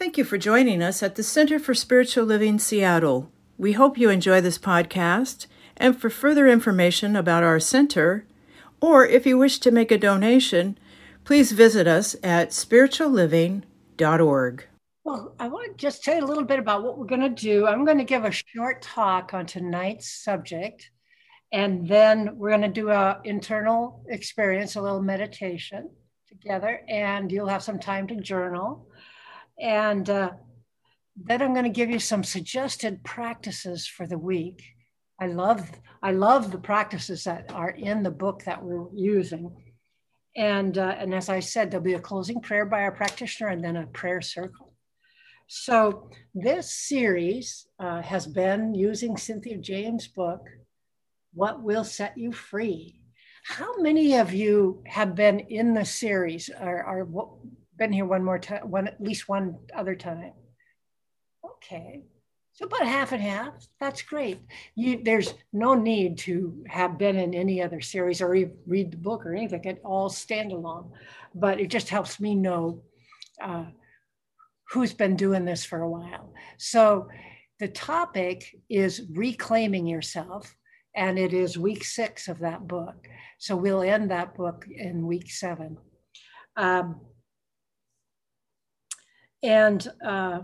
Thank you for joining us at the Center for Spiritual Living Seattle. We hope you enjoy this podcast. And for further information about our center, or if you wish to make a donation, please visit us at spiritualliving.org. Well, I want to just tell you a little bit about what we're going to do. I'm going to give a short talk on tonight's subject, and then we're going to do a internal experience, a little meditation together, and you'll have some time to journal. And uh, then I'm going to give you some suggested practices for the week. I love I love the practices that are in the book that we're using. And, uh, and as I said, there'll be a closing prayer by our practitioner and then a prayer circle. So this series uh, has been using Cynthia James' book, What Will Set You Free. How many of you have been in the series or, or been here one more time, one at least one other time? Okay, so about half and half. That's great. You, there's no need to have been in any other series or read the book or anything. It all stand alone, but it just helps me know uh, who's been doing this for a while. So the topic is reclaiming yourself, and it is week six of that book. So we'll end that book in week seven. Um, and uh,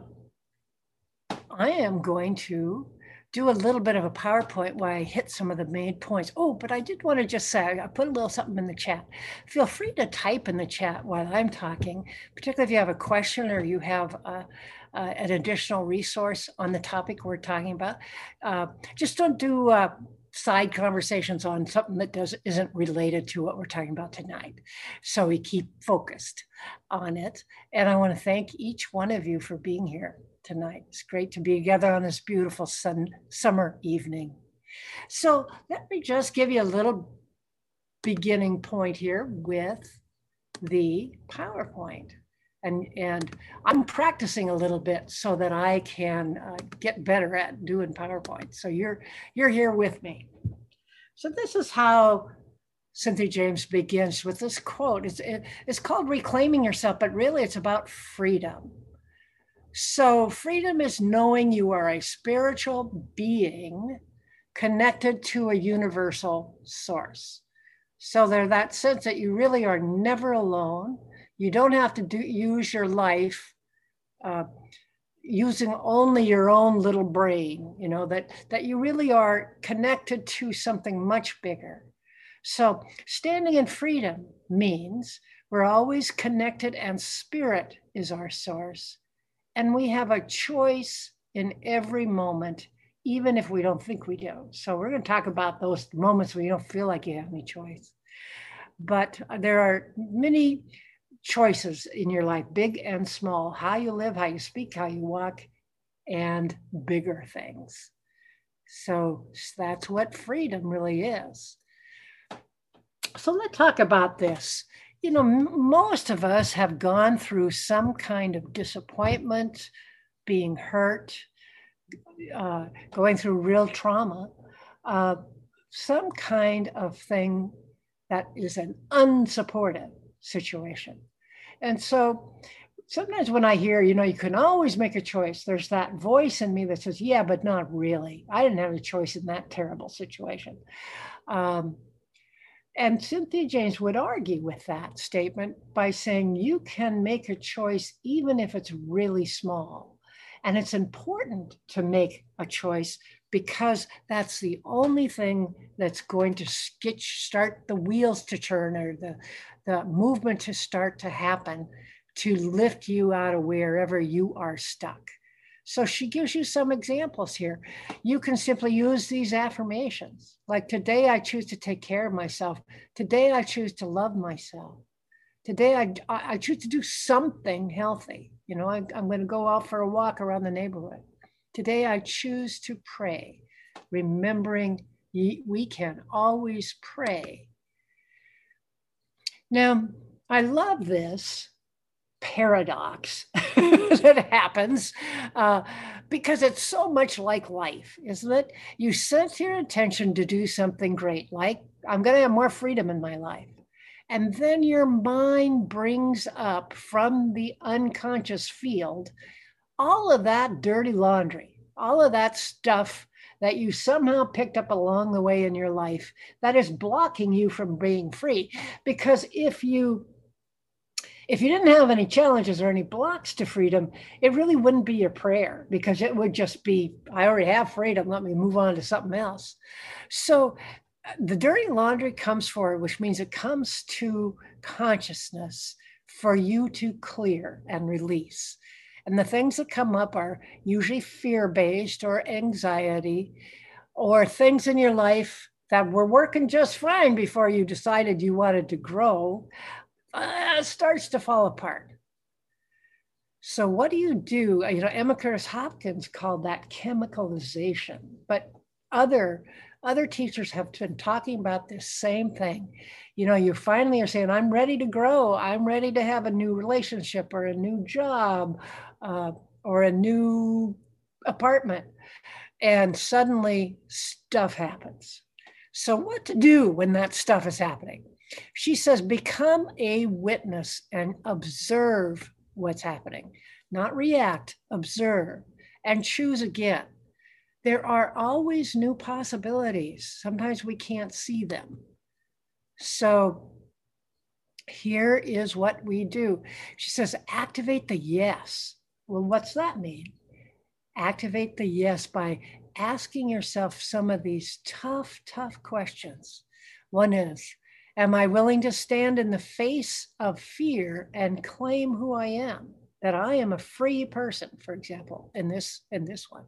I am going to do a little bit of a PowerPoint where I hit some of the main points. Oh, but I did want to just say, I put a little something in the chat. Feel free to type in the chat while I'm talking, particularly if you have a question or you have uh, uh, an additional resource on the topic we're talking about. Uh, just don't do uh, side conversations on something that does isn't related to what we're talking about tonight. So we keep focused on it. And I want to thank each one of you for being here tonight. It's great to be together on this beautiful sun, summer evening. So let me just give you a little beginning point here with the PowerPoint. And, and I'm practicing a little bit so that I can uh, get better at doing PowerPoint. So you're, you're here with me. So this is how Cynthia James begins with this quote. It's, it, it's called Reclaiming Yourself, but really it's about freedom. So, freedom is knowing you are a spiritual being connected to a universal source. So, there that sense that you really are never alone. You don't have to do, use your life uh, using only your own little brain, you know, that, that you really are connected to something much bigger. So, standing in freedom means we're always connected, and spirit is our source. And we have a choice in every moment, even if we don't think we do. So we're going to talk about those moments where you don't feel like you have any choice. But there are many choices in your life, big and small, how you live, how you speak, how you walk, and bigger things. So that's what freedom really is. So let's talk about this you know, most of us have gone through some kind of disappointment, being hurt, uh, going through real trauma, uh, some kind of thing that is an unsupportive situation. And so sometimes when I hear, you know, you can always make a choice, there's that voice in me that says, yeah, but not really. I didn't have a choice in that terrible situation. Um, and Cynthia James would argue with that statement by saying you can make a choice even if it's really small. And it's important to make a choice because that's the only thing that's going to start the wheels to turn or the, the movement to start to happen to lift you out of wherever you are stuck. So she gives you some examples here. You can simply use these affirmations like today I choose to take care of myself. Today I choose to love myself. Today I, I choose to do something healthy. You know, I, I'm going to go out for a walk around the neighborhood. Today I choose to pray, remembering we can always pray. Now, I love this paradox that happens uh, because it's so much like life, isn't it? You set your intention to do something great, like I'm going to have more freedom in my life. And then your mind brings up from the unconscious field all of that dirty laundry, all of that stuff that you somehow picked up along the way in your life that is blocking you from being free. Because if you if you didn't have any challenges or any blocks to freedom, it really wouldn't be your prayer because it would just be, I already have freedom. Let me move on to something else. So the dirty laundry comes forward, which means it comes to consciousness for you to clear and release. And the things that come up are usually fear based or anxiety or things in your life that were working just fine before you decided you wanted to grow uh, starts to fall apart. So, what do you do? You know, Emma Curtis Hopkins called that chemicalization, but other other teachers have been talking about this same thing. You know, you finally are saying, I'm ready to grow. I'm ready to have a new relationship or a new job uh, or a new apartment. And suddenly stuff happens. So, what to do when that stuff is happening? She says, become a witness and observe what's happening, not react, observe, and choose again. There are always new possibilities. Sometimes we can't see them. So here is what we do. She says, activate the yes. Well, what's that mean? Activate the yes by asking yourself some of these tough, tough questions. One is, am I willing to stand in the face of fear and claim who I am? That I am a free person, for example, in this in this one.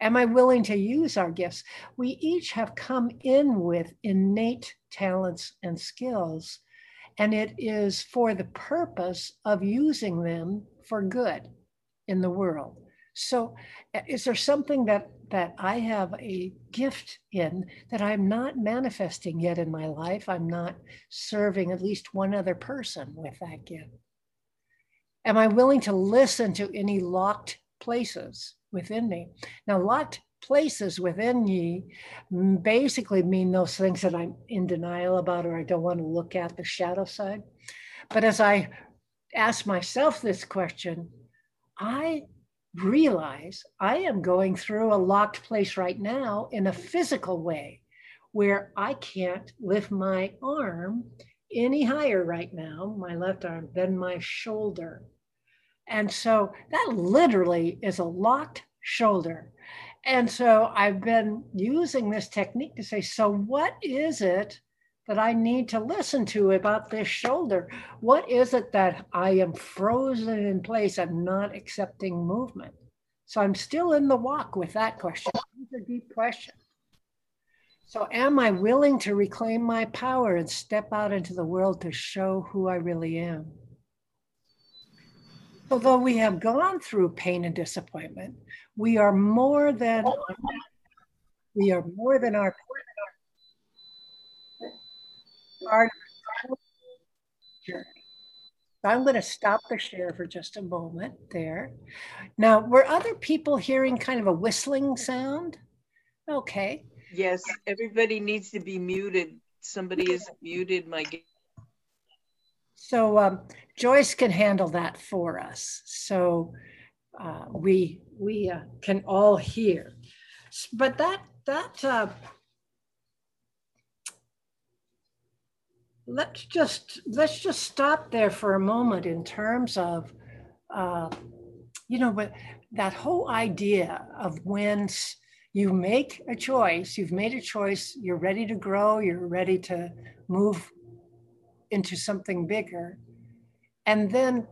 Am I willing to use our gifts? We each have come in with innate talents and skills, and it is for the purpose of using them for good in the world. So, uh, is there something that that I have a gift in that I'm not manifesting yet in my life? I'm not serving at least one other person with that gift. Am I willing to listen to any locked places within me? Now, locked places within me basically mean those things that I'm in denial about or I don't want to look at the shadow side. But as I ask myself this question, I realize I am going through a locked place right now in a physical way where I can't lift my arm any higher right now, my left arm, than my shoulder. And so that literally is a locked shoulder. And so I've been using this technique to say, so what is it that I need to listen to about this shoulder? What is it that I am frozen in place and not accepting movement? So I'm still in the walk with that question. These are deep questions. So, am I willing to reclaim my power and step out into the world to show who I really am? Although we have gone through pain and disappointment, we are more than we are more than our part journey. I'm going to stop the share for just a moment there. Now, were other people hearing kind of a whistling sound? Okay. Yes, everybody needs to be muted. Somebody is muted. My so um, Joyce can handle that for us. So uh, we we uh, can all hear. But that that uh, let's just let's just stop there for a moment in terms of uh, you know but that whole idea of when you make a choice you've made a choice you're ready to grow you're ready to move into something bigger and then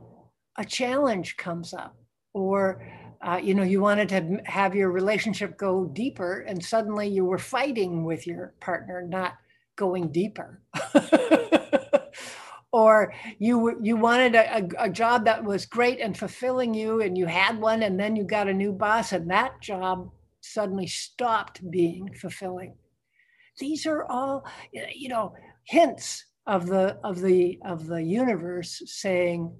a challenge comes up or uh, you know you wanted to have your relationship go deeper and suddenly you were fighting with your partner not going deeper. or you you wanted a, a, job that was great and fulfilling you and you had one and then you got a new boss and that job suddenly stopped being fulfilling these are all you know hints of the of the of the universe saying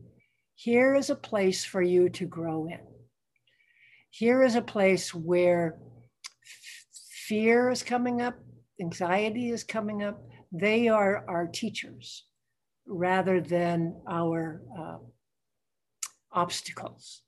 here is a place for you to grow in here is a place where fear is coming up anxiety is coming up, they are our teachers rather than our uh, obstacles.